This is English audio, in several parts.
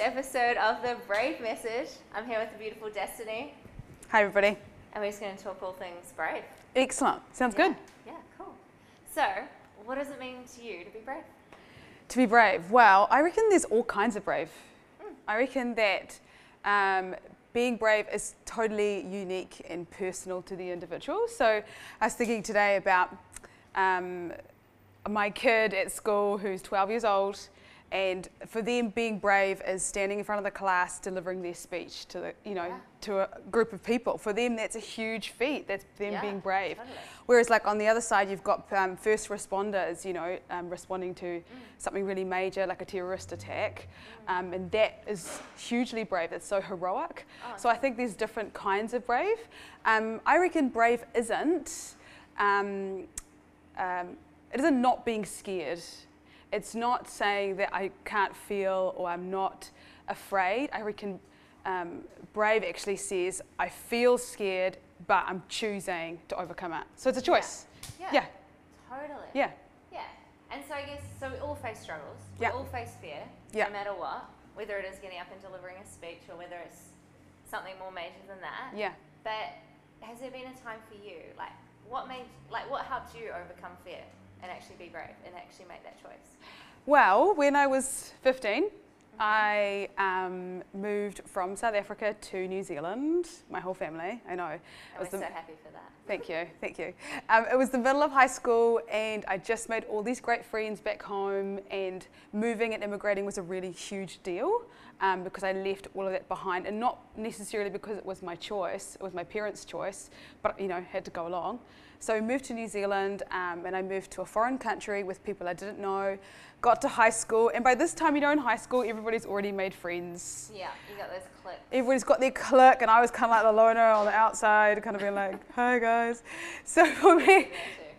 episode of The Brave Message. I'm here with the beautiful Destiny, Hi, everybody. and we're just going to talk all things brave. Excellent. Sounds good. Yeah, cool. So, what does it mean to you to be brave? To be brave. Well, I reckon there's all kinds of brave. I reckon that um, being brave is totally unique and personal to the individual. So I was thinking today about um, my kid at school who's 12 years old. And for them, being brave is standing in front of the class, delivering their speech to the, you know, Yeah. to a group of people. For them, that's a huge feat. That's them Yeah, being brave. totally. Whereas, like on the other side, you've got um, first responders, you know, um, responding to something really major, like a terrorist attack, um, and that is hugely brave. that's so heroic. Oh, so I think there's different kinds of brave. Um, I reckon brave isn't. Um, um, it isn't not being scared. It's not saying that I can't feel or I'm not afraid. I reckon um, brave actually says I feel scared, but I'm choosing to overcome it. So it's a choice. Yeah. Yeah. Totally. Yeah. Yeah. And so I guess, so we all face struggles. Yeah. We all face fear, Yeah. no matter what, whether it is getting up and delivering a speech or whether it's something more major than that. Yeah. But has there been a time for you, like, what made, like, what helped you overcome fear and actually be brave and actually make that choice? Well, when I was 15, I um, moved from South Africa to New Zealand. My whole family, I know. And was we're the- so happy for that. Thank you, thank you. Um, it was the middle of high school, and I just made all these great friends back home. And moving and immigrating was a really huge deal um, because I left all of that behind, and not necessarily because it was my choice; it was my parents' choice. But you know, had to go along. So I moved to New Zealand, um, and I moved to a foreign country with people I didn't know. Got to high school, and by this time, you know, in high school, everybody's already made friends Yeah, you got those clips. everybody's got their clique, and I was kind of like the loner on the outside, kind of being like, "Hi guys." So for me,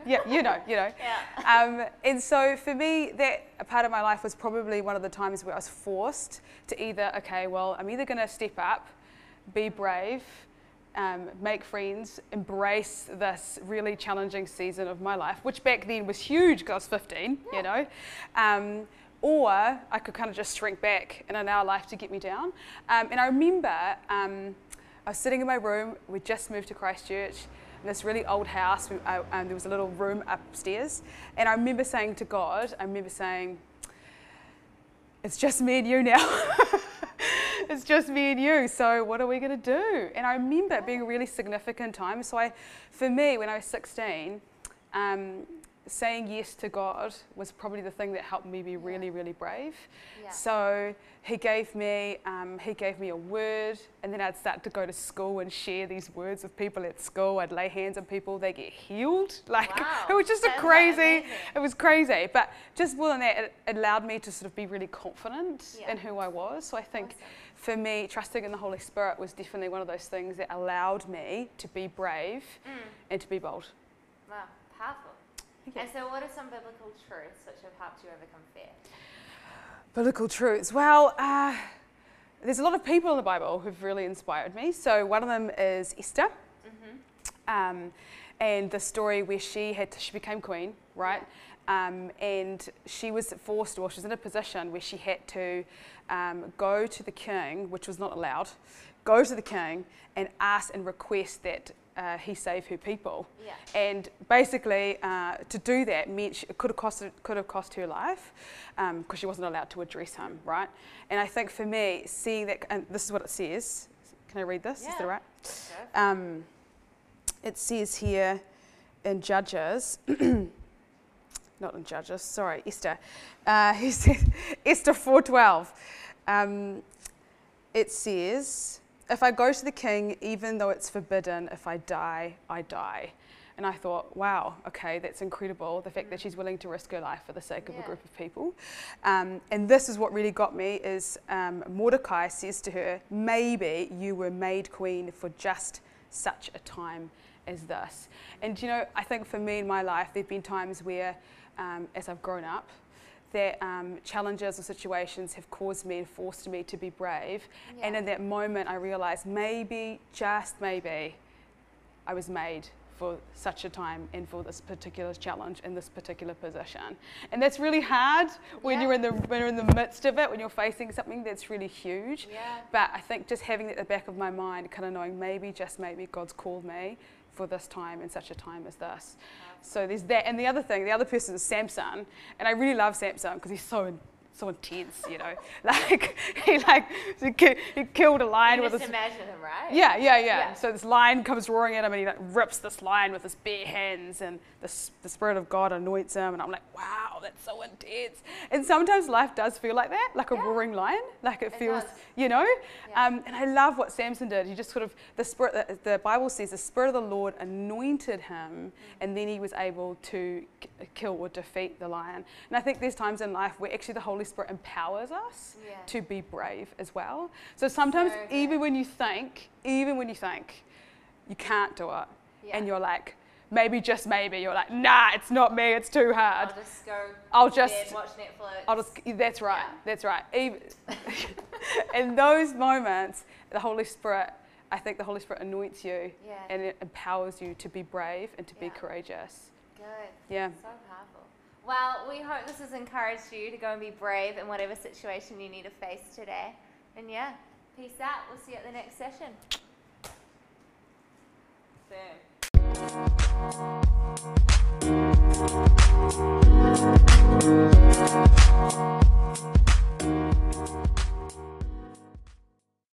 yeah, you know, you know. Yeah. Um, and so for me, that a part of my life was probably one of the times where I was forced to either, okay, well, I'm either going to step up, be brave, um, make friends, embrace this really challenging season of my life, which back then was huge because I was 15, you know. Um, or I could kind of just shrink back and allow life to get me down. Um, and I remember um, I was sitting in my room, we just moved to Christchurch, in this really old house, we, uh, um, there was a little room upstairs. And I remember saying to God, I remember saying, it's just me and you now. it's just me and you. So what are we going to do? And I remember it being a really significant time. So I, for me, when I was 16, um, saying yes to God was probably the thing that helped me be really, really brave. Yeah. So he gave me, um, he gave me a word, and then I'd start to go to school and share these words with people at school. I'd lay hands on people, they get healed. Like Wow. it was just a crazy. It was crazy, but just more than that, it, it allowed me to sort of be really confident Yeah. in who I was. So I think Awesome. for me, trusting in the Holy Spirit was definitely one of those things that allowed me to be brave Mm. and to be bold. Wow, powerful. You. And so, what are some biblical truths which have helped you overcome fear? Biblical truths. Well, uh, there's a lot of people in the Bible who've really inspired me. So one of them is Esther, Mm-hmm. um, and the story where she had to, she became queen, right? Um, and she was forced, or she was in a position where she had to um, go to the king, which was not allowed, go to the king and ask and request that uh, he save her people. Yeah. And basically, uh, to do that meant she, it could have cost could have cost her life because she wasn't allowed to address him, right? And I think for me, seeing that, and this is what it says. Can I read this? Is Yeah. that all right? Go. Um, it says here in Judges, not in Judges, sorry, Esther. Uh, he says, Esther 4:12. Um, it says, "If I go to the king, even though it's forbidden, if I die, I die." And I thought, wow, okay, that's incredible. The fact that she's willing to risk her life for the sake of a group of people. Um, and this is what really got me is um, Mordecai says to her, maybe you were made queen for just such a time as this. And you know, I think for me in my life, there've been times where, um, as I've grown up, that um, challenges or situations have caused me and forced me to be brave. And in that moment, I realised maybe, just maybe, I was made for such a time and for this particular challenge in this particular position. And that's really hard when Yeah. you're in the when you're in the midst of it, when you're facing something that's really huge. Yeah. But I think just having it at the back of my mind, kind of knowing maybe, just maybe, God's called me for this time and such a time as this. So there's that. And the other thing, the other person is Samson. And I really love Samson because he's so so intense, you know. like he like he, ki- he killed a lion You with just his imagine him, right? yeah, yeah, yeah, Yeah. So this lion comes roaring at him, and he like rips this lion with his bare hands, and the, the spirit of God anoints him, and I'm like, wow, that's so intense. And sometimes life does feel like that, like a Yeah. roaring lion, like it, It feels, does. you know. Yeah. Um, and I love what Samson did. He just sort of the spirit. The, the Bible says the spirit of the Lord anointed him, Mm. and then he was able to k- kill or defeat the lion. And I think there's times in life where actually the Holy Spirit empowers us Yeah. to be brave as well. So sometimes, So even when you think, even when you think you can't do it, Yeah. and you're like, maybe just maybe, you're like, nah, it's not me, it's too hard. I'll just go. I'll just- watch Netflix. I'll just, that's right, Yeah. that's right. Even, in those moments, the Holy Spirit, I think the Holy Spirit anoints you and it empowers you to be brave and to be courageous. Good. Yeah. So powerful. Well, we hope this has encouraged you to go and be brave in whatever situation you need to face today. And yeah, peace out. We'll see you at the next session.